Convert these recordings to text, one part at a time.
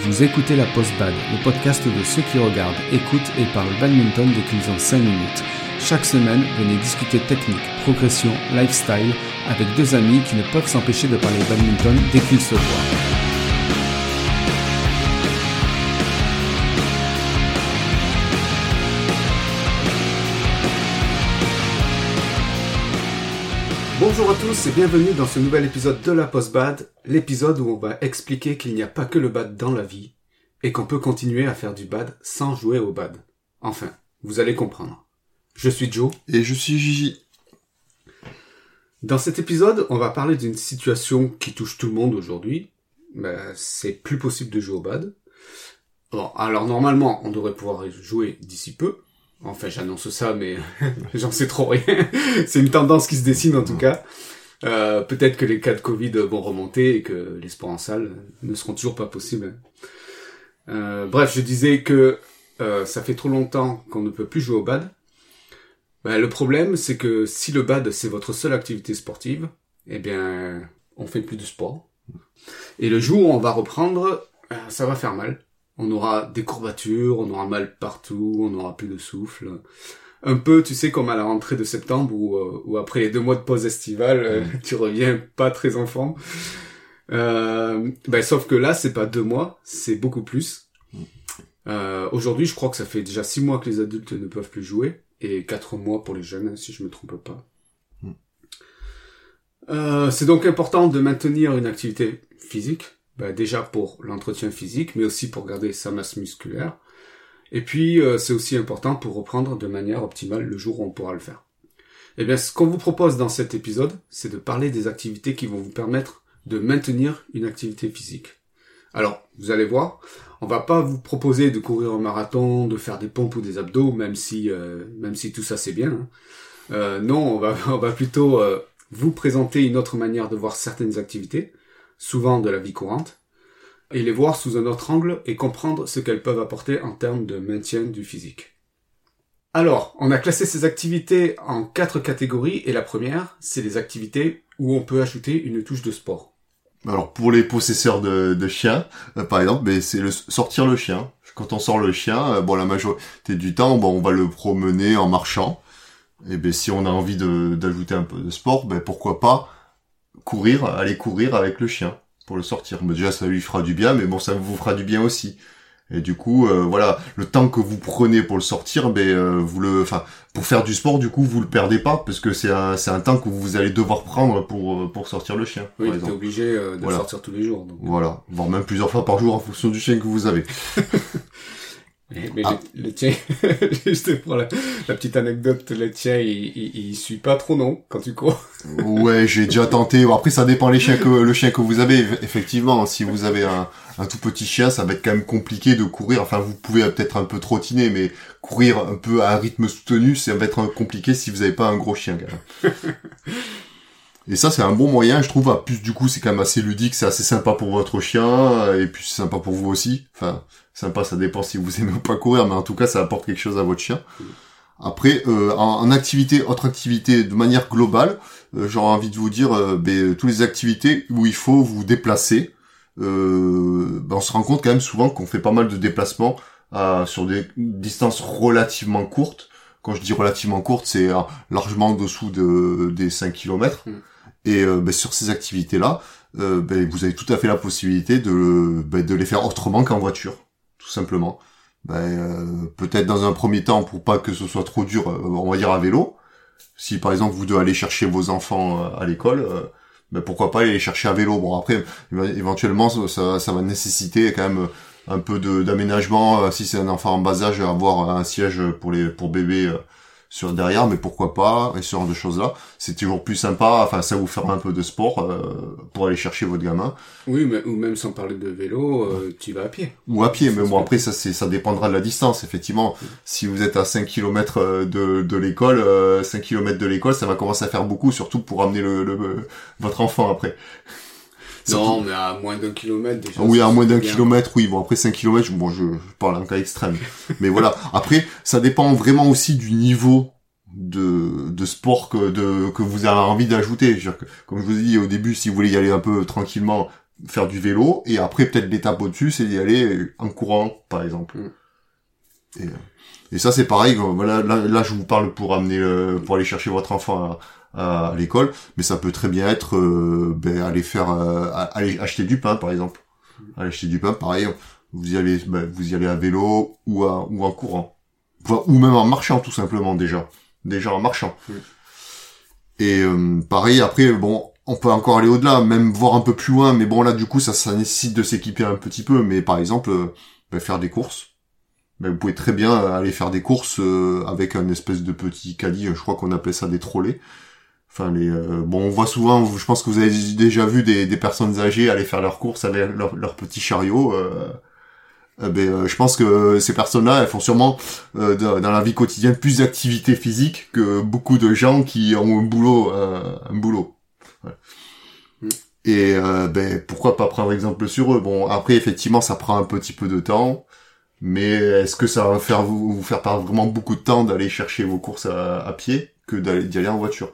Vous écoutez la Post Bad, le podcast de ceux qui regardent, écoutent et parlent badminton dès qu'ils ont 5 minutes. Chaque semaine, venez discuter technique, progression, lifestyle avec deux amis qui ne peuvent s'empêcher de parler badminton dès qu'ils se voient. Bonjour à tous et bienvenue dans ce nouvel épisode de la Post Bad, l'épisode où on va expliquer qu'il n'y a pas que le bad dans la vie et qu'on peut continuer à faire du bad sans jouer au bad. Enfin, vous allez comprendre. Je suis Joe. Et je suis Gigi. Dans cet épisode, on va parler d'une situation qui touche tout le monde aujourd'hui. Ben, c'est plus possible de jouer au bad. Bon, alors normalement, on devrait pouvoir jouer d'ici peu. Enfin, j'annonce ça, mais j'en sais trop rien. c'est une tendance qui se dessine en tout cas. Euh, Peut-être que les cas de Covid vont remonter et que les sports en salle ne seront toujours pas possibles. Euh, bref, je disais que euh, ça fait trop longtemps qu'on ne peut plus jouer au bad. Ben, le problème, c'est que si le bad c'est votre seule activité sportive, eh bien, on fait plus de sport. Et le jour où on va reprendre, ça va faire mal. On aura des courbatures, on aura mal partout, on aura plus de souffle. Un peu, tu sais, comme à la rentrée de septembre où, euh, où après les deux mois de pause estivale, euh, tu reviens pas très enfant. Euh, ben, sauf que là, c'est pas deux mois, c'est beaucoup plus. Euh, Aujourd'hui, je crois que ça fait déjà six mois que les adultes ne peuvent plus jouer et quatre mois pour les jeunes, si je me trompe pas. C'est donc important de maintenir une activité physique, ben, déjà pour l'entretien physique, mais aussi pour garder sa masse musculaire. Et puis, euh, c'est aussi important pour reprendre de manière optimale le jour où on pourra le faire. Eh bien, ce qu'on vous propose dans cet épisode, c'est de parler des activités qui vont vous permettre de maintenir une activité physique. Alors, vous allez voir, on va pas vous proposer de courir un marathon, de faire des pompes ou des abdos, même si, euh, même si tout ça c'est bien. hein. Euh, non, on va, on va plutôt vous présenter une autre manière de voir certaines activités, souvent de la vie courante, et les voir sous un autre angle et comprendre ce qu'elles peuvent apporter en termes de maintien du physique. Alors, on a classé ces activités en quatre catégories, et la première, c'est les activités où on peut ajouter une touche de sport. Alors pour les possesseurs de, de chiens, euh, par exemple, ben, c'est le sortir le chien. Quand on sort le chien, euh, bon la majorité du temps, bon on va le promener en marchant. Et ben si on a envie d'ajouter un peu de sport, ben pourquoi pas courir, aller courir avec le chien pour le sortir. Mais déjà ça lui fera du bien, mais bon ça vous fera du bien aussi. Et du coup, euh, voilà, le temps que vous prenez pour le sortir, ben euh, vous le, enfin, pour faire du sport, du coup, vous le perdez pas parce que c'est un, c'est un temps que vous allez devoir prendre pour euh, pour sortir le chien. Oui, t'es obligé euh, de Voilà. sortir tous les jours. donc. Voilà, voire même plusieurs fois par jour en fonction du chien que vous avez. Mais, Ah. le, tien, juste pour la, la petite anecdote, le tien, il, il, il suit pas trop non quand tu cours? Ouais, j'ai déjà tenté. Bon, après, ça dépend les chiens que le chien que vous avez. Eff- Effectivement, si vous avez un, un tout petit chien, ça va être quand même compliqué de courir. Enfin, vous pouvez peut-être un peu trottiner, mais courir un peu à un rythme soutenu, ça va être compliqué si vous n'avez pas un gros chien. Quand même. Et ça, c'est un bon moyen, je trouve. À plus, du coup, c'est quand même assez ludique, c'est assez sympa pour votre chien, et puis c'est sympa pour vous aussi. Enfin, sympa, ça dépend si vous aimez ou pas courir, mais en tout cas, ça apporte quelque chose à votre chien. Après, euh, en, en activité, autre activité, de manière globale, euh, j'aurais envie de vous dire, euh, ben, toutes les activités où il faut vous déplacer, euh, ben, on se rend compte quand même souvent qu'on fait pas mal de déplacements sur des distances relativement courtes. Quand je dis relativement courtes, c'est largement en dessous de, des 5 km. Mm. Et ben, sur ces activités-là, ben, vous avez tout à fait la possibilité de, ben, de les faire autrement qu'en voiture, tout simplement. Ben, euh, peut-être dans un premier temps pour pas que ce soit trop dur, euh, on va dire à vélo. Si par exemple vous devez aller chercher vos enfants euh, à l'école, ben, pourquoi pas aller chercher à vélo. Bon après, éve- éventuellement ça, ça, va nécessiter quand même un peu d'aménagement. si c'est un enfant en bas âge, avoir un siège pour les pour bébé sur derrière, mais pourquoi pas et ce genre de choses là. C'est toujours plus sympa. Enfin, ça vous fera un peu de sport euh, pour aller chercher votre gamin. Oui, mais, ou même sans parler de vélo, euh, tu vas à pied. Ou à pied, mais bon après ça c'est ça dépendra de la distance effectivement. Si vous êtes à 5 km de, de l'école, euh, 5 km de l'école, ça va commencer à faire beaucoup, surtout pour amener le, le- votre enfant après. Non, mais à moins d'un kilomètre déjà. Oui, à moins d'un kilomètre, oui. Bon après 5 km, bon je, je parle en cas extrême. mais voilà. Après, ça dépend vraiment aussi du niveau de, de sport que, de, que vous avez envie d'ajouter. Comme je vous ai dit au début, si vous voulez y aller un peu tranquillement, faire du vélo et après peut-être l'étape au-dessus c'est d'y aller en courant par exemple. Mm. Et, et ça c'est pareil. Voilà, là, là, je vous parle pour amener pour aller chercher votre enfant à, à, l'école, mais ça peut très bien être euh, ben, aller faire euh, aller acheter du pain par exemple. Aller acheter du pain, pareil. Vous y allez ben, vous y allez à vélo ou à, ou en courant, Enfin, ou même en marchant tout simplement déjà, déjà en marchant. Et euh, pareil après bon on peut encore aller au-delà, même voir un peu plus loin, mais bon là du coup ça, ça nécessite de s'équiper un petit peu, mais par exemple euh, ben, faire des courses. Ben, vous pouvez très bien aller faire des courses euh, avec un espèce de petit caddie, je crois qu'on appelait ça des trolley. Enfin les euh, bon on voit souvent, je pense que vous avez déjà vu des, des personnes âgées aller faire leurs courses avec leur, leur petit chariot. Euh, euh, ben, euh, je pense que ces personnes-là, elles font sûrement euh, dans, dans la vie quotidienne plus d'activités physiques que beaucoup de gens qui ont un boulot, euh, un boulot. Ouais. Mm. Et euh, ben pourquoi pas prendre exemple sur eux? Bon après effectivement ça prend un petit peu de temps, mais est-ce que ça va faire vous, vous faire perdre vraiment beaucoup de temps d'aller chercher vos courses à, à pied que d'aller d'y aller en voiture?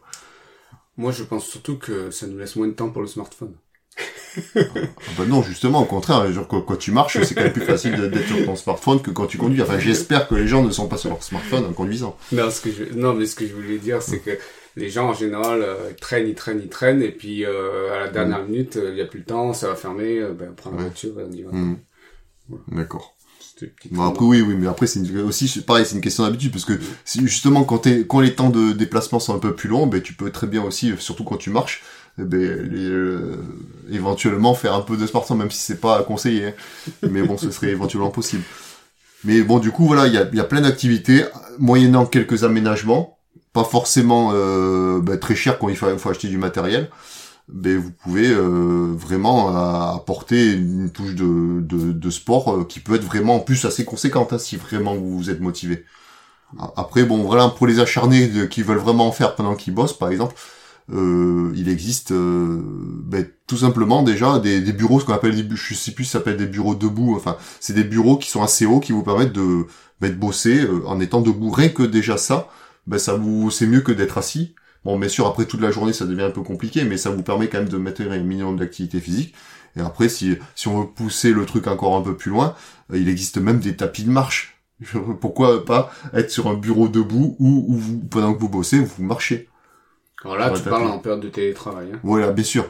Moi, je pense surtout que ça nous laisse moins de temps pour le smartphone. ah bah non justement au contraire genre, quand, quand tu marches c'est quand même plus facile d'être sur ton smartphone que quand tu conduis. Enfin j'espère que les gens ne sont pas sur leur smartphone en conduisant. Non, ce que je, non, mais ce que je voulais dire, c'est que les gens, en général, euh, traînent, ils traînent, ils traînent, et puis euh, à la dernière minute, euh, il n'y a plus le temps, ça va fermer, euh, ben, on prend la Ouais. voiture et on y va. Hmm. D'accord. Bon, après oui, oui, mais après c'est une- aussi pareil, c'est une question d'habitude parce que justement quand t'es quand les temps de déplacement sont un peu plus longs, ben tu peux très bien aussi, surtout quand tu marches, eh ben les, euh, éventuellement faire un peu de sport, même si c'est pas conseillé. hein. Mais bon, ce serait éventuellement possible. Mais bon, du coup voilà, il y a, y a plein d'activités moyennant quelques aménagements, pas forcément euh, ben, très cher quand il faut, il faut acheter du matériel. Ben, vous pouvez euh, vraiment euh, apporter une touche de, sport euh, qui peut être vraiment en plus assez conséquente hein, si vraiment vous, vous êtes motivé. Après, bon, voilà, pour les acharnés qui veulent vraiment en faire pendant qu'ils bossent, par exemple, il existe ben, tout simplement déjà des, bureaux, ce qu'on appelle des, je sais plus, s'appelle des bureaux debout. Enfin, c'est des bureaux qui sont assez hauts, qui vous permettent de, ben, de bosser en étant debout. Rien que déjà ça, ben ça vous, c'est mieux que d'être assis. Bon, bien sûr, après toute la journée, ça devient un peu compliqué, mais ça vous permet quand même de mettre un minimum d'activité physique. Et après, si, si on veut pousser le truc encore un peu plus loin, euh, il existe même des tapis de marche. Pourquoi pas être sur un bureau debout où, où vous, pendant que vous bossez, vous marchez. Alors là, tu parles en période de télétravail. Hein. Voilà, bien sûr.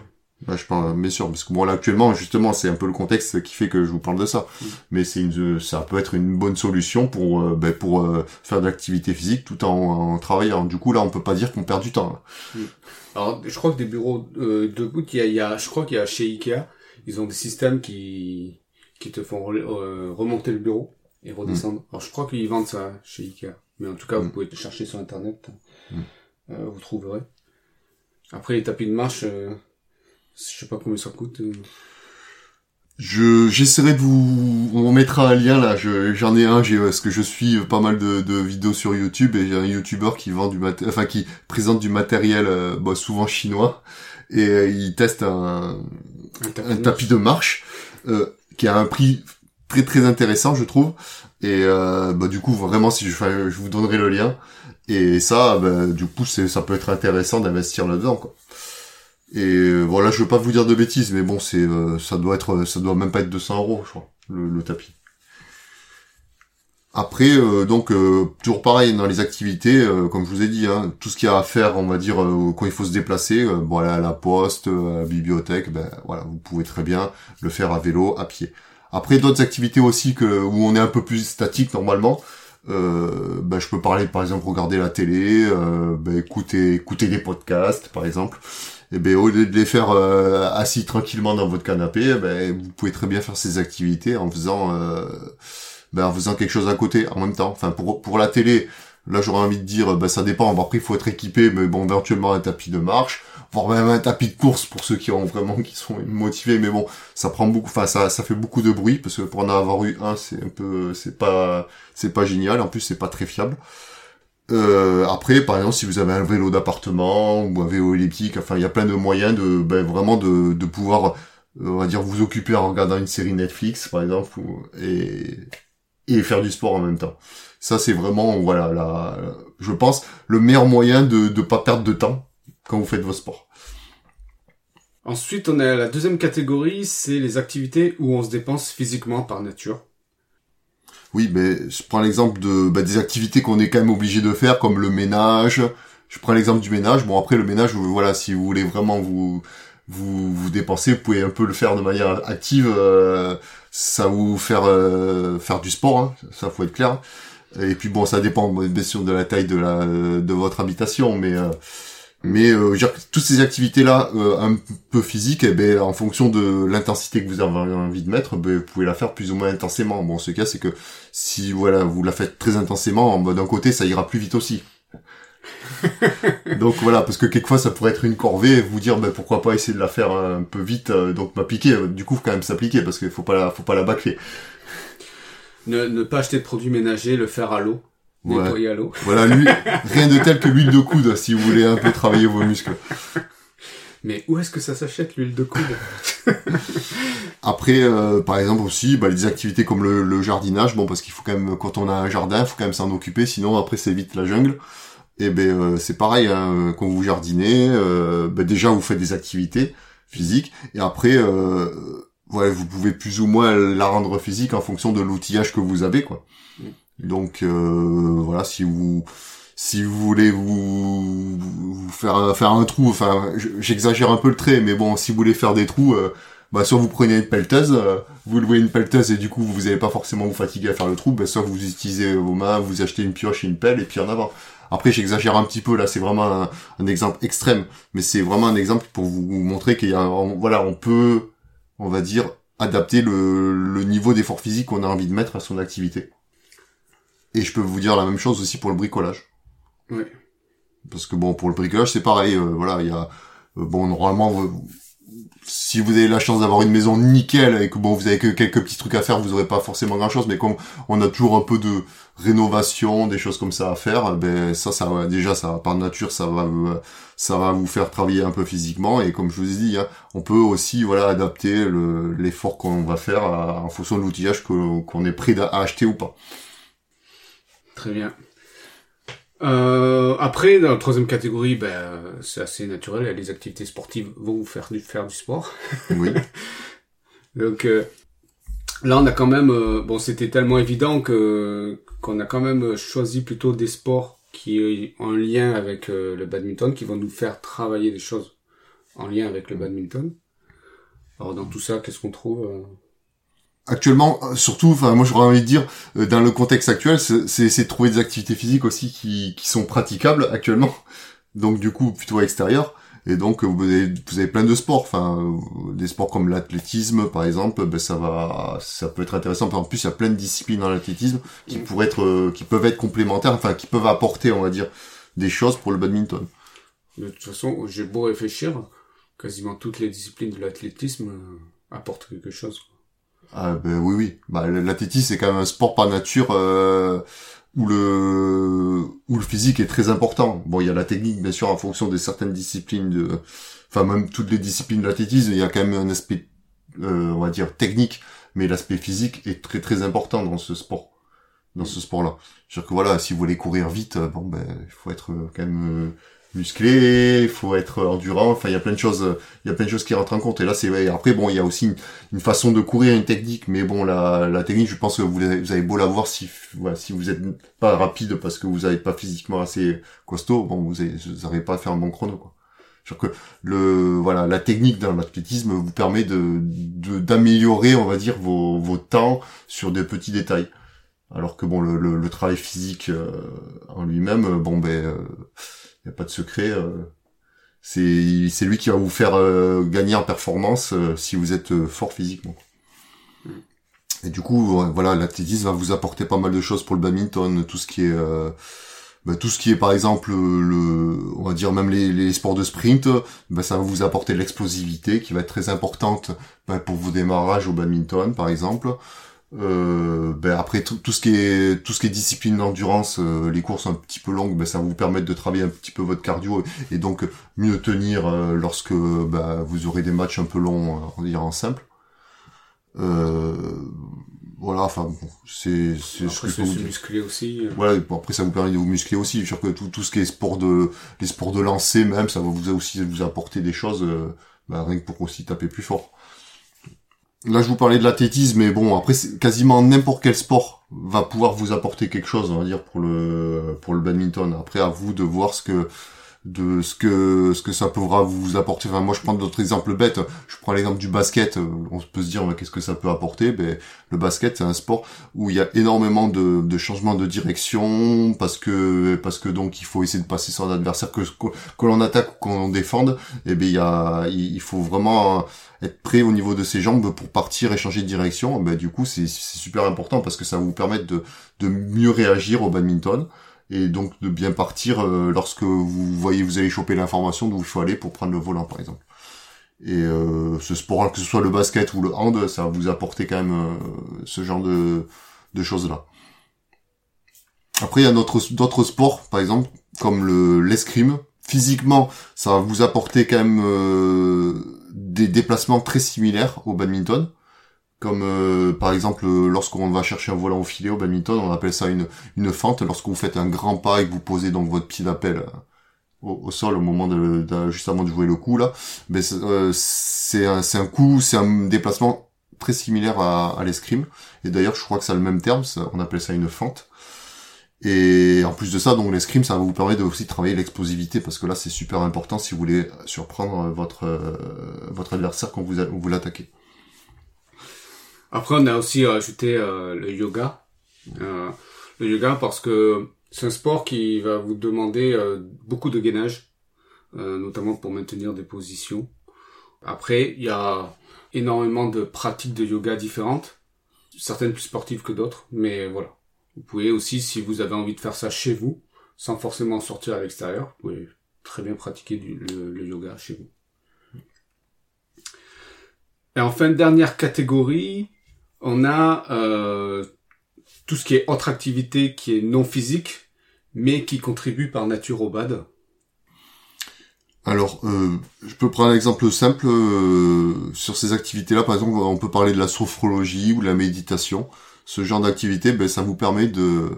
Bah, je parle, bien sûr, parce que bon, là, actuellement, justement, c'est un peu le contexte qui fait que je vous parle de ça. Mm. Mais c'est une, ça peut être une bonne solution pour, euh, ben, pour euh, faire de l'activité physique tout en, en travaillant. Du coup, là, on peut pas dire qu'on perd du temps. là. Alors, je crois que des bureaux euh, debout, il y a, y a, je crois qu'il y a chez Ikea, ils ont des systèmes qui qui te font euh, remonter le bureau et redescendre. Alors, je crois qu'ils vendent ça chez Ikea, mais en tout cas, vous Mm. pouvez chercher sur internet, Mm. euh, vous trouverez. Après, les tapis de marche, euh, je sais pas combien ça coûte. euh. Je, j'essaierai de vous, on mettra un lien là. Je, j'en ai un, j'ai, parce que je suis pas mal de, de vidéos sur YouTube et j'ai un YouTuber qui vend du mat, enfin qui présente du matériel, euh, bah, souvent chinois, et euh, il teste un, Un tapis, un de tapis de marche euh, qui a un prix très très intéressant, je trouve. Et euh, bah, du coup, vraiment, si je, je vous donnerai le lien. Et ça, bah, du coup, c'est, ça peut être intéressant d'investir là-dedans, quoi. Et euh, voilà, je veux pas vous dire de bêtises, mais bon, c'est, euh, ça doit être, ça doit même pas être 200 euros, je crois, le, tapis. Après, euh, donc euh, toujours pareil dans les activités, comme je vous ai dit, hein, tout ce qu'il y a à faire, on va dire quand il faut se déplacer, bon, à la poste, à la bibliothèque, ben voilà, vous pouvez très bien le faire à vélo, à pied. Après, d'autres activités aussi que où on est un peu plus statique normalement. Ben, je peux parler par exemple regarder la télé, ben, écouter écouter des podcasts par exemple. Et ben au lieu de les faire euh, assis tranquillement dans votre canapé, ben vous pouvez très bien faire ces activités en faisant euh, ben, en faisant quelque chose à côté en même temps. Enfin pour pour la télé, là j'aurais envie de dire ben ça dépend. Après il faut être équipé, mais bon éventuellement un tapis de marche, voire même un tapis de course pour ceux qui ont vraiment qui sont motivés. Mais bon ça prend beaucoup, enfin ça ça fait beaucoup de bruit parce que pour en avoir eu un c'est un peu c'est pas c'est pas génial. En plus c'est pas très fiable. Euh, après, par exemple, si vous avez un vélo d'appartement ou un vélo elliptique, enfin, il y a plein de moyens de ben, vraiment de, de pouvoir, euh, on va dire, vous occuper en regardant une série Netflix, par exemple, et, et faire du sport en même temps. Ça, c'est vraiment, voilà, je pense, le meilleur moyen de ne pas perdre de temps quand vous faites vos sports. Ensuite, on a la deuxième catégorie, c'est les activités où on se dépense physiquement par nature. Oui, mais je prends l'exemple de bah, des activités qu'on est quand même obligé de faire, comme le ménage. Je prends l'exemple du ménage. Bon, après le ménage, voilà, si vous voulez vraiment vous vous dépenser, vous pouvez un peu le faire de manière active. Euh, ça vous faire euh, faire du sport, hein, ça faut être clair. Et puis bon, ça dépend bien sûr de la taille de la de votre habitation, mais euh, mais euh, toutes ces activités-là, euh, un peu physiques, eh ben, en fonction de l'intensité que vous avez envie de mettre, ben, vous pouvez la faire plus ou moins intensément. Bon, ce cas, c'est que si voilà, vous la faites très intensément, d'un côté, ça ira plus vite aussi. donc voilà, parce que quelquefois ça pourrait être une corvée, vous dire ben, pourquoi pas essayer de la faire un peu vite, euh, donc m'appliquer. Du coup, faut quand même s'appliquer parce qu'il faut pas la, faut pas la bâcler. Ne, ne pas acheter de produits ménagers, le faire à l'eau. Nettoyer à l'eau. Voilà, lui, rien de tel que l'huile de coude si vous voulez un peu travailler vos muscles. Mais où est-ce que ça s'achète l'huile de coude? Après, euh, par exemple aussi, bah, les activités comme le, jardinage, bon parce qu'il faut quand même, quand on a un jardin, il faut quand même s'en occuper, sinon après c'est vite la jungle. Et eh ben euh, c'est pareil, hein, quand vous jardinez, euh, ben, déjà vous faites des activités physiques, et après, euh, ouais, vous pouvez plus ou moins la rendre physique en fonction de l'outillage que vous avez, quoi. Mm. Donc voilà, si vous si vous voulez vous, faire faire un trou, enfin j'exagère un peu le trait, mais bon, si vous voulez faire des trous, bah soit vous prenez une pelleteuse, euh, vous louez une pelleteuse et du coup vous n'allez pas forcément vous fatiguer à faire le trou, bah soit vous utilisez vos mains, vous achetez une pioche et une pelle et puis en avant. Après j'exagère un petit peu là, c'est vraiment un, exemple extrême, mais c'est vraiment un exemple pour vous montrer qu'il y a, voilà, on peut, on va dire, adapter le niveau d'effort physique qu'on a envie de mettre à son activité. Et je peux vous dire la même chose aussi pour le bricolage. Oui. Parce que bon, pour le bricolage c'est pareil, euh, voilà, il y a, euh, bon normalement si vous avez la chance d'avoir une maison nickel et que bon vous avez que quelques petits trucs à faire, vous aurez pas forcément grand chose, mais comme on a toujours un peu de rénovation, des choses comme ça à faire, ben ça, ça va déjà ça par nature ça va ça va vous faire travailler un peu physiquement et comme je vous ai dit, hein, on peut aussi voilà adapter l'effort qu'on va faire en fonction de l'outillage qu'on est prêt à acheter ou pas. Très bien. Euh, après, dans la troisième catégorie, ben, c'est assez naturel. Les activités sportives vont vous faire du, faire du sport. Oui. Donc euh, là, on a quand même, euh, bon, c'était tellement évident que qu'on a quand même choisi plutôt des sports qui ont un lien avec euh, le badminton, qui vont nous faire travailler des choses en lien avec le badminton. Alors dans tout ça, qu'est-ce qu'on trouve actuellement, euh, surtout, enfin, moi j'aurais envie de dire, euh, dans le contexte actuel, c'est de trouver des activités physiques aussi qui, qui sont praticables actuellement. Donc du coup, plutôt à l'extérieur. Et donc vous avez, vous avez plein de sports, enfin euh, des sports comme l'athlétisme par exemple, ben ça va, ça peut être intéressant. En plus, il y a plein de disciplines dans l'athlétisme qui pourraient être, qui peuvent être complémentaires, enfin qui peuvent apporter, on va dire, des choses pour le badminton. De toute façon, j'ai beau réfléchir, quasiment toutes les disciplines de l'athlétisme apportent quelque chose. Ah ben oui oui. Bah l'athlétisme c'est quand même un sport par nature euh, où le où le physique est très important. Bon, il y a la technique bien sûr en fonction de certaines disciplines de enfin même toutes les disciplines de l'athlétisme, il y a quand même un aspect euh, on va dire technique, mais l'aspect physique est très très important dans ce sport dans ce sport-là. C'est-à-dire que voilà, si vous voulez courir vite, bon ben il faut être quand même musclé, il faut être endurant, enfin il y a plein de choses, il y a plein de choses qui rentrent en compte. Et là c'est après bon, il y a aussi une, façon de courir, une technique, mais bon la, la technique, je pense que vous, avez beau la voir si voilà, si vous êtes pas rapide parce que vous n'êtes pas physiquement assez costaud, bon vous n'arrivez pas à faire un bon chrono quoi. cest que le voilà la technique dans l'athlétisme vous permet de d'améliorer on va dire vos, vos temps sur des petits détails. Alors que bon le, le, travail physique euh, en lui-même, bon ben euh, il n'y a pas de secret. Euh, c'est lui qui va vous faire euh, gagner en performance euh, si vous êtes fort physiquement. Et du coup, voilà, l'athlétisme va vous apporter pas mal de choses pour le badminton, tout ce qui est bah, tout ce qui est par exemple le on va dire même les, les sports de sprint bah, ça va vous apporter l'explosivité qui va être très importante bah, pour vos démarrages au badminton par exemple euh, ben après tout, tout, ce qui est tout ce qui est discipline d'endurance, euh, les courses un petit peu longues, ben ça va vous permettre de travailler un petit peu votre cardio et donc mieux tenir euh, lorsque ben, vous aurez des matchs un peu longs, on va dire en simple. voilà, enfin c'est c'est ce que vous muscler aussi. Voilà, bon, après ça vous permet de vous muscler aussi. Je suis sûr que tout, tout ce qui est sport de les sports de lancer même, ça va vous aussi vous apporter des choses bah, rien que pour aussi taper plus fort. Là, je vous parlais de l'athlétisme, mais bon, après, quasiment n'importe quel sport va pouvoir vous apporter quelque chose, on va dire, pour le pour le badminton. Après, à vous de voir ce que de ce que ce que ça pourra vous apporter. Enfin, moi, je prends d'autres exemples bêtes. Je prends l'exemple du basket. On peut se dire, qu'est-ce que ça peut apporter? Ben, le basket, c'est un sport où il y a énormément de, de changements de direction parce que parce que donc il faut essayer de passer sur l'adversaire que que l'on attaque ou qu'on défende. Et eh ben, il y a il faut vraiment être prêt au niveau de ses jambes pour partir et changer de direction. Ben, du coup, c'est super important parce que ça va vous permettre de de mieux réagir au badminton et donc de bien partir euh, lorsque vous voyez vous allez choper l'information d'où il faut aller pour prendre le volant par exemple. Et euh, ce sport, que ce soit le basket ou le hand, ça va vous apporter quand même euh, ce genre de, de choses là. Après il y a d'autres sports par exemple comme le l'escrime. Physiquement, ça va vous apporter quand même des déplacements très similaires au badminton. Comme euh, par exemple lorsqu'on va chercher un volant au filet au badminton, on appelle ça une, une fente. Lorsque vous faites un grand pas et que vous posez donc votre pied d'appel euh, au, sol au moment de, juste avant de jouer le coup là, ben euh, c'est un, un coup, c'est un déplacement très similaire à, à l'escrime. Et d'ailleurs, je crois que ça a le même terme, on appelle ça une fente. Et en plus de ça, donc l'escrime, ça va vous permettre de aussi travailler l'explosivité parce que là, c'est super important si vous voulez surprendre votre votre adversaire quand vous vous l'attaquez. Après, on a aussi ajouté euh, le yoga. Euh, le yoga parce que c'est un sport qui va vous demander euh, beaucoup de gainage, notamment pour maintenir des positions. Après, il y a énormément de pratiques de yoga différentes, certaines plus sportives que d'autres, mais voilà. Vous pouvez aussi, si vous avez envie de faire ça chez vous, sans forcément sortir à l'extérieur, vous pouvez très bien pratiquer le, yoga chez vous. Et enfin, dernière catégorie, on a euh, tout ce qui est autre activité qui est non physique, mais qui contribue par nature au BAD. Alors, euh, je peux prendre un exemple simple euh, sur ces activités-là. Par exemple, on peut parler de la sophrologie ou de la méditation. Ce genre d'activité, ben, ça vous permet de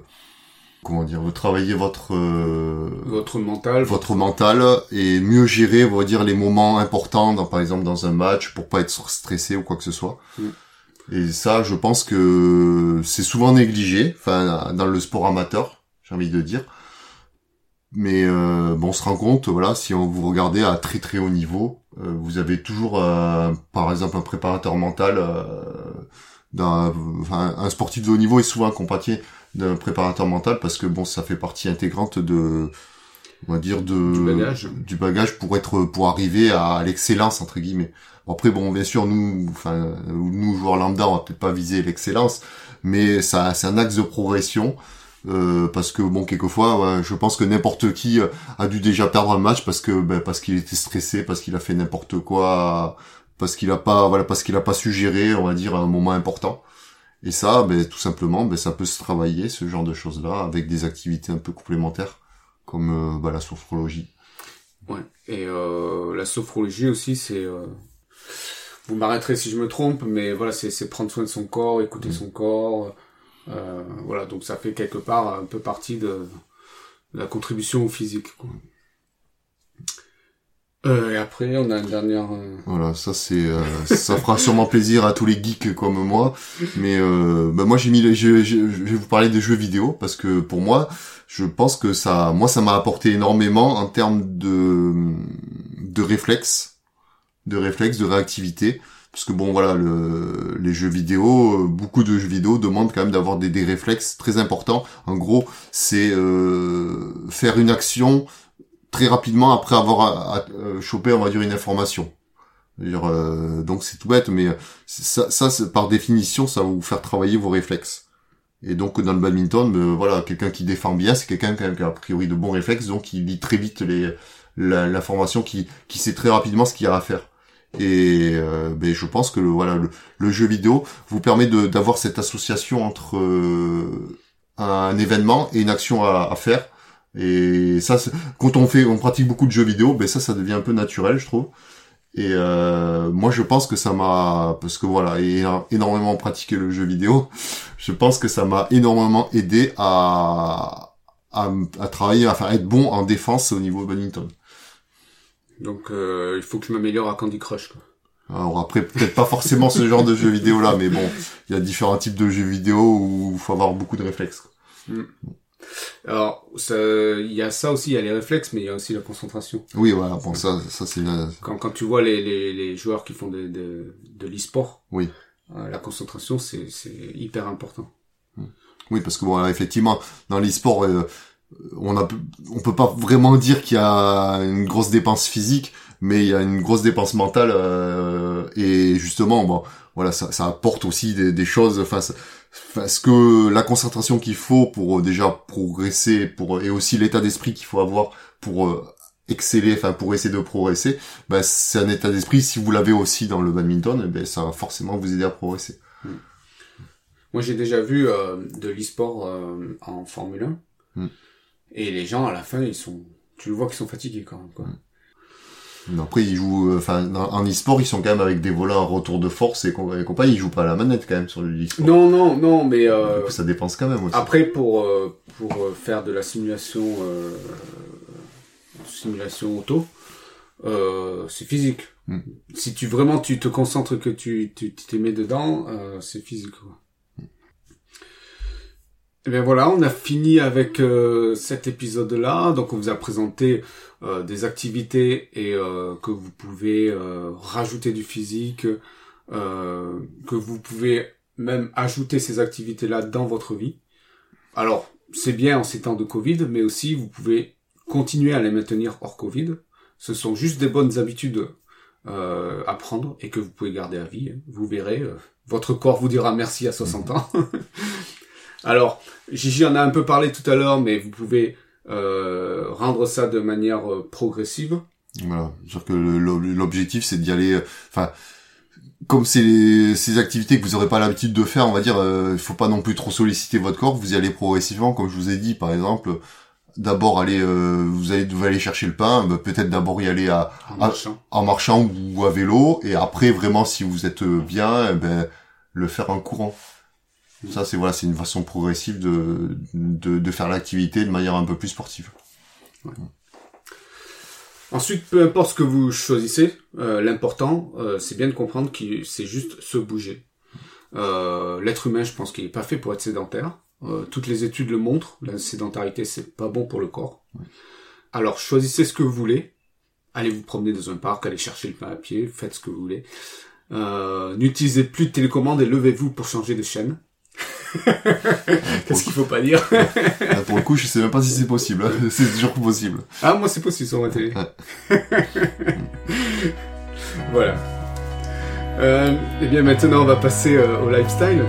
comment dire, de travailler votre votre mental, votre mental et mieux gérer, on va dire, les moments importants, dans, par exemple dans un match, pour pas être stressé ou quoi que ce soit. Mm. Et ça, je pense que c'est souvent négligé, enfin dans le sport amateur, j'ai envie de dire. Mais euh, bon, on se rend compte, voilà, si on vous regardez à très très haut niveau, euh, vous avez toujours, euh, par exemple, un préparateur mental, d'un, enfin, un sportif de haut niveau est souvent accompagné d'un préparateur mental parce que bon, ça fait partie intégrante de, on va dire de du bagage, du bagage pour être, pour arriver à l'excellence entre guillemets. Après, bon, bien sûr, nous, enfin, nous joueurs lambda, on va peut-être pas viser l'excellence, mais ça, c'est un axe de progression. Euh, parce que bon quelquefois je pense que n'importe qui a dû déjà perdre un match parce que ben, parce qu'il était stressé parce qu'il a fait n'importe quoi parce qu'il a pas voilà parce qu'il a pas su gérer on va dire un moment important et ça ben tout simplement ben ça peut se travailler ce genre de choses là avec des activités un peu complémentaires comme euh, ben, la sophrologie ouais et euh, la sophrologie aussi c'est vous m'arrêterez si je me trompe, mais voilà, c'est prendre soin de son corps, écouter mm. son corps. Euh, voilà, donc ça fait quelque part un peu partie de, la contribution au physique. Quoi. Euh, et après, on a une dernière. Euh, voilà, ça c'est, ça fera sûrement plaisir à tous les geeks comme moi. Mais bah, moi, j'ai mis, je, je, vais vous parler des jeux vidéo parce que pour moi, je pense que ça, moi, ça m'a apporté énormément en termes de de réflexes de réflexe, de réactivité. Parce que bon voilà, le, les jeux vidéo, euh, beaucoup de jeux vidéo demandent quand même d'avoir des, des réflexes très importants. En gros, c'est euh, faire une action très rapidement après avoir euh, chopé, on va dire, une information. Euh, donc c'est tout bête, mais ça, ça par définition, ça va vous faire travailler vos réflexes. Et donc dans le badminton, voilà, quelqu'un qui défend bien, c'est quelqu'un qui a a priori de bons réflexes, donc il lit très vite les l'information, qui, qui sait très rapidement ce qu'il y a à faire. Et euh, ben, je pense que le, voilà le, jeu vidéo vous permet d'avoir cette association entre euh, un événement et une action à faire. Et ça, quand on fait, on pratique beaucoup de jeux vidéo, ben ça, ça devient un peu naturel, je trouve. Et euh, moi, je pense que ça m'a, parce que voilà, énormément pratiqué le jeu vidéo, je pense que ça m'a énormément aidé à, à, à travailler, enfin, être bon en défense au niveau badminton. Donc euh, il faut que je m'améliore à Candy Crush. Quoi. Alors après, peut-être pas forcément ce genre de jeu vidéo là, mais bon, il y a différents types de jeux vidéo où il faut avoir beaucoup de réflexes. Mm. Alors, il y a ça aussi, il y a les réflexes, mais il y a aussi la concentration. Oui, voilà, bon, ça, ça c'est... Quand, quand tu vois les, les, les joueurs qui font de, de, de l'e-sport, oui. Euh, la concentration, c'est hyper important. Mm. Oui, parce que bon, effectivement, dans l'e-sport, euh, on a, on peut pas vraiment dire qu'il y a une grosse dépense physique, mais il y a une grosse dépense mentale euh, et justement, bon, voilà, ça, ça apporte aussi des, des choses. Enfin, ce que la concentration qu'il faut pour euh, déjà progresser, pour et aussi l'état d'esprit qu'il faut avoir pour euh, exceller, enfin pour essayer de progresser, ben, c'est un état d'esprit. Si vous l'avez aussi dans le badminton, ben, ça va forcément vous aider à progresser. Hmm. Moi, j'ai déjà vu euh, de l'e-sport en Formule 1. Hmm. Et les gens, à la fin, ils sont, tu le vois qu'ils sont fatigués quand même, quoi. Après, ils jouent, euh, en e-sport, ils sont quand même avec des volants à retour de force et, compagnie. Ils jouent pas à la manette quand même sur le e-sport. Non, non, non, mais euh, ça dépense quand même aussi. Après, pour euh, pour faire de la simulation simulation auto, c'est physique. Hmm. Si tu vraiment tu te concentres que tu tu t'y mets dedans, c'est physique. Quoi. Et eh bien voilà, on a fini avec cet épisode-là. Donc on vous a présenté euh, des activités et euh, que vous pouvez rajouter du physique, que vous pouvez même ajouter ces activités-là dans votre vie. Alors c'est bien en ces temps de Covid, mais aussi vous pouvez continuer à les maintenir hors Covid. Ce sont juste des bonnes habitudes à prendre et que vous pouvez garder à vie. Vous verrez, votre corps vous dira merci à 60 ans. Alors, Gigi en a un peu parlé tout à l'heure, mais vous pouvez euh, rendre ça de manière euh, progressive. Voilà, dire que l'objectif c'est d'y aller. Euh, enfin, comme c'est ces activités que vous n'aurez pas l'habitude de faire, on va dire, il faut pas non plus trop solliciter votre corps. Vous y allez progressivement, comme je vous ai dit, par exemple. D'abord aller, vous allez devez aller chercher le pain. Bah, peut-être d'abord y aller à, en, marchant. ou à vélo, et après vraiment si vous êtes bien, eh ben le faire en courant. Ça, c'est voilà, c'est une façon progressive de, de, de faire l'activité de manière un peu plus sportive. Ensuite, peu importe ce que vous choisissez, euh, l'important, euh, c'est bien de comprendre que c'est juste se bouger. Euh, L'être humain, je pense qu'il n'est pas fait pour être sédentaire. Toutes les études le montrent. La sédentarité, c'est pas bon pour le corps. Alors, choisissez ce que vous voulez. Allez vous promener dans un parc, allez chercher le pain à pied, faites ce que vous voulez. N'utilisez plus de télécommande et levez-vous pour changer de chaîne. Qu'est-ce qu'il faut pas dire Pour le coup, je sais même pas si c'est possible. Hein. C'est toujours possible. Ah, moi, c'est possible sur ma télé. voilà. Euh, et eh bien maintenant, on va passer euh, au lifestyle.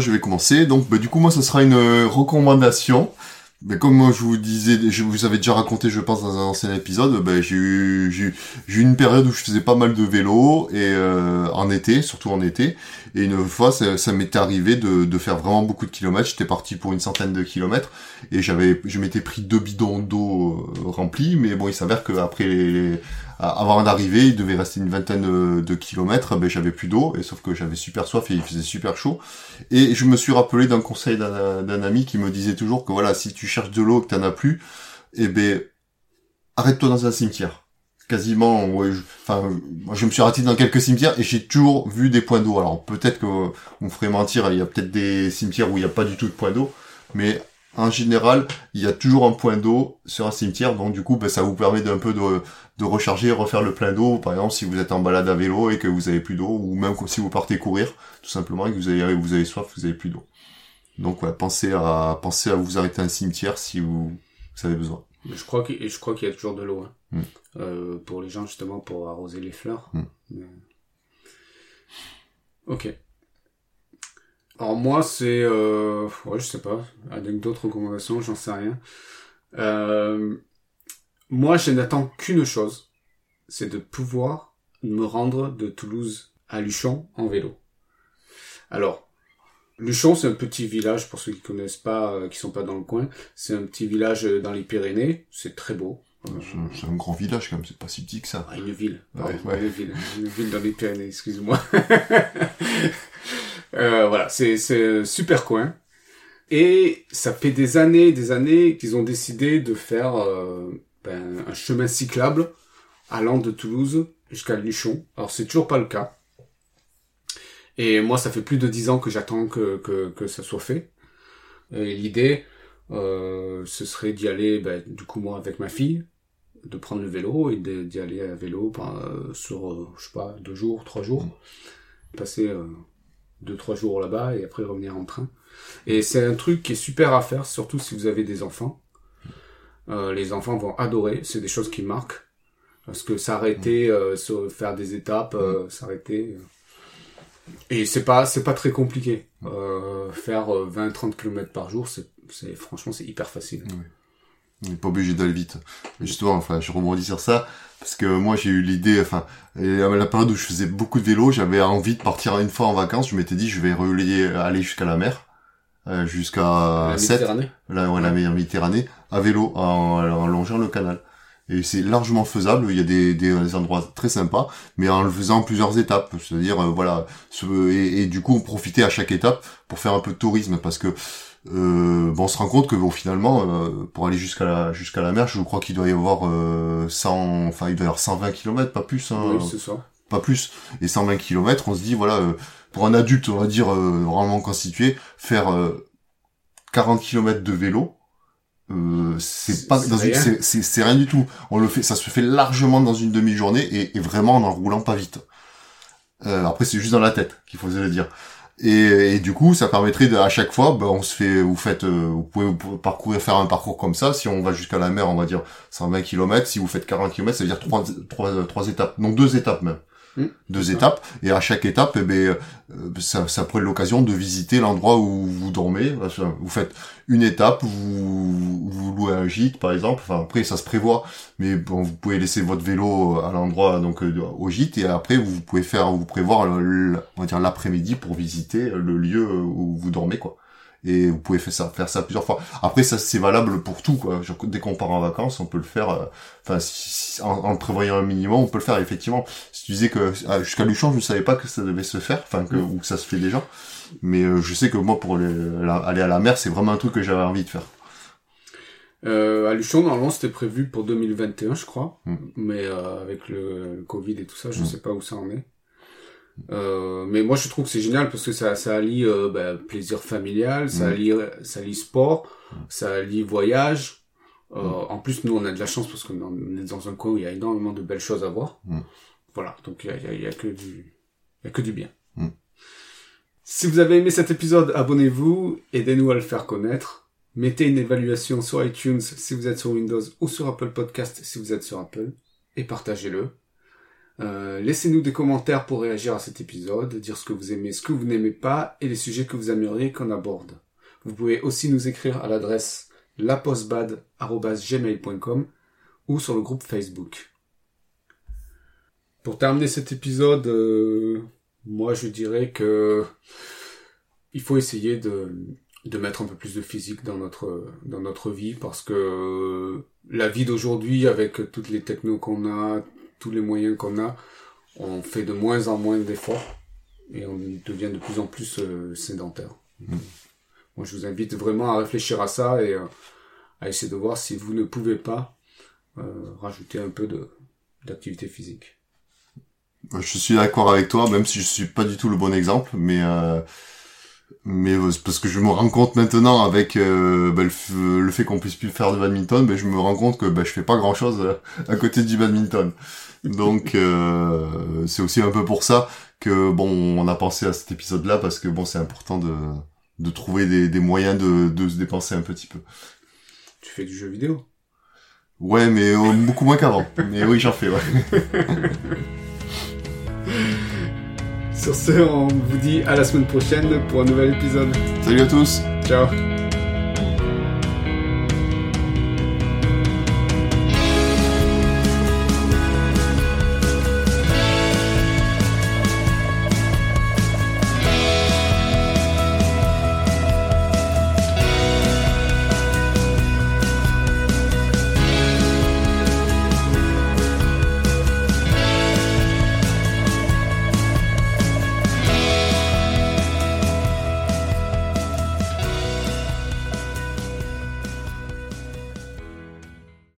Je vais commencer. Donc, bah, du coup, moi, ce sera une euh, recommandation. Mais comme je vous disais, je vous avais déjà raconté, je pense, dans un ancien épisode, bah, j'ai eu, j'ai eu une période où je faisais pas mal de vélo et euh, en été, surtout en été. Et une fois, ça, m'était arrivé de, faire vraiment beaucoup de kilomètres. J'étais parti pour une centaine de kilomètres et j'avais, je m'étais pris deux bidons d'eau euh, remplis. Mais bon, il s'avère qu'après les, avant d'arriver, il devait rester une vingtaine de kilomètres, ben j'avais plus d'eau, et sauf que j'avais super soif et il faisait super chaud. Et je me suis rappelé d'un conseil d'un ami qui me disait toujours que voilà, si tu cherches de l'eau et que t'en as plus, eh ben arrête-toi dans un cimetière. Quasiment, ouais, je, enfin, je me suis arrêté dans quelques cimetières et j'ai toujours vu des points d'eau. Alors peut-être que on ferait mentir, il y a peut-être des cimetières où il n'y a pas du tout de points d'eau, mais en général, il y a toujours un point d'eau sur un cimetière, donc du coup, ben, ça vous permet d'un peu de, de recharger, refaire le plein d'eau. Par exemple, si vous êtes en balade à vélo et que vous avez plus d'eau, ou même si vous partez courir, tout simplement, et que vous avez, vous avez soif, vous avez plus d'eau. Donc, ouais, pensez à, pensez à vous arrêter à un cimetière si vous, avez besoin. Je crois qu'il, je crois qu'il y a toujours de l'eau, hein. Hmm. euh, pour les gens justement pour arroser les fleurs. Hmm. Ok. Alors moi, c'est, euh... ouais, je sais pas, avec d'autres recommandations, j'en sais rien. Euh... Moi, je n'attends qu'une chose, c'est de pouvoir me rendre de Toulouse à Luchon en vélo. Alors, Luchon, c'est un petit village, pour ceux qui connaissent pas, euh, qui sont pas dans le coin, c'est un petit village euh, dans les Pyrénées, c'est très beau. C'est- C'est un grand village quand même, c'est pas si petit que ça. Ah, une ville. Ouais, Pardon, ouais. Une ville. Une ville dans les Pyrénées, excuse-moi. Euh, voilà, c'est c'est un super coin. Et ça fait des années, des années qu'ils ont décidé de faire euh, ben, un chemin cyclable allant de Toulouse jusqu'à Luchon. Alors c'est toujours pas le cas. Et moi, ça fait plus de dix ans que j'attends que, que, que ça soit fait. Et l'idée, euh, ce serait d'y aller, ben, du coup, moi, avec ma fille, de prendre le vélo et d'y aller à vélo euh, sur, euh, je sais pas, deux jours, trois jours. Passer euh, deux, trois jours là-bas et après revenir en train. Et c'est un truc qui est super à faire, surtout si vous avez des enfants. Euh, les enfants vont adorer, c'est des choses qui marquent. Parce que s'arrêter, euh, se faire des étapes, euh, s'arrêter... euh, Et c'est pas, c'est pas très compliqué. Euh, faire 20-30 km par jour, c'est, franchement, c'est hyper facile. On n'est pas obligé d'aller vite. Mais Justement, enfin, je rebondis sur ça, parce que moi j'ai eu l'idée, enfin, et à la période où je faisais beaucoup de vélo, j'avais envie de partir une fois en vacances, je m'étais dit je vais relayer, aller jusqu'à la mer, euh, jusqu'à La 7, Méditerranée. ouais, la Méditerranée, à vélo, en, en longeant le canal. Et c'est largement faisable, il y a des, des endroits très sympas, mais en le faisant en plusieurs étapes, c'est-à-dire, euh, voilà, ce- et, et du coup, profiter à chaque étape pour faire un peu de tourisme, parce que euh, bon, on se rend compte que bon, finalement, euh, pour aller jusqu'à la jusqu'à la mer, je crois qu'il doit y avoir euh, 100, enfin il doit y avoir 120 km, pas plus, hein, Oui, c'est ça. pas plus. Et 120 km, on se dit voilà, euh, pour un adulte, on va dire euh, normalement constitué, faire euh, 40 km de vélo, euh, c'est pas c'est dans une, rien. c'est c'est- c'est rien du tout. On le fait, ça se fait largement dans une demi-journée et, et vraiment en en roulant pas vite. Euh, après, c'est juste dans la tête qu'il faut se le dire. Et, et du coup, ça permettrait de, à chaque fois, ben, on se fait, vous faites, euh, vous pouvez parcourir, faire un parcours comme ça. Si on va jusqu'à la mer, on va dire 120 km. Si vous faites 40 km, ça veut dire trois, trois, trois étapes. Non, deux étapes même. Mmh, deux ça. étapes. Et à chaque étape, eh ben, euh, ça, ça pourrait être l'occasion de visiter l'endroit où vous dormez. Vous faites une étape, vous, vous louez un gîte, par exemple. Enfin, après, ça se prévoit. Mais bon, vous pouvez laisser votre vélo à l'endroit, donc, euh, au gîte. Et après, vous pouvez faire, vous prévoir, le- le- on va dire, l'après-midi pour visiter le lieu où vous dormez, quoi. Et vous pouvez faire ça, faire ça plusieurs fois. Après, ça, c'est valable pour tout, quoi. Genre, dès qu'on part en vacances, on peut le faire, euh, enfin, si- si- en, en prévoyant un minimum, on peut le faire, effectivement. Si tu disais que, ah, jusqu'à Luchon, je ne savais pas que ça devait se faire, enfin, que, Mm. ou que ça se fait déjà. Mais euh, je sais que moi, pour les- la- aller à la mer, c'est vraiment un truc que j'avais envie de faire. Euh, à Luchon, normalement, c'était prévu pour 2021, je crois. Mm. Mais euh, avec le, le Covid et tout ça, je Mm. sais pas où ça en est. Euh, mais moi, je trouve que c'est génial parce que ça, ça allie euh, bah, plaisir familial, ça Mm. allie, ça allie sport, Mm. ça allie voyage. Euh, Mm. En plus, nous, on a de la chance parce qu'on est dans un coin où il y a énormément de belles choses à voir. Voilà, donc il y a, y a- y a que du, il y a que du bien. Si vous avez aimé cet épisode, abonnez-vous, aidez-nous à le faire connaître. Mettez une évaluation sur iTunes si vous êtes sur Windows ou sur Apple Podcast si vous êtes sur Apple et partagez-le. Euh, Laissez-nous des commentaires pour réagir à cet épisode, dire ce que vous aimez, ce que vous n'aimez pas et les sujets que vous aimeriez qu'on aborde. Vous pouvez aussi nous écrire à l'adresse lapostbad.gmail.com ou sur le groupe Facebook. Pour terminer cet épisode, euh, moi je dirais que il faut essayer de, de mettre un peu plus de physique dans notre, dans notre vie parce que la vie d'aujourd'hui avec toutes les technos qu'on a, tous les moyens qu'on a, on fait de moins en moins d'efforts et on devient de plus en plus euh, sédentaire. Moi, je vous invite vraiment à réfléchir à ça et euh, à essayer de voir si vous ne pouvez pas euh, rajouter un peu d'activité physique. Je suis d'accord avec toi, même si je suis pas du tout le bon exemple, mais mais parce que je me rends compte maintenant avec euh, bah, le, fait qu'on puisse plus faire de badminton, ben je me rends compte que ben je fais pas grand chose à côté du badminton. Donc euh, c'est aussi un peu pour ça que bon on a pensé à cet épisode-là parce que bon c'est important de de trouver des, des moyens de, de se dépenser un petit peu. Tu fais du jeu vidéo? Ouais, mais euh, beaucoup moins qu'avant. Mais oui, j'en fais. Ouais. Sur ce, on vous dit à la semaine prochaine pour un nouvel épisode. Salut à tous. Ciao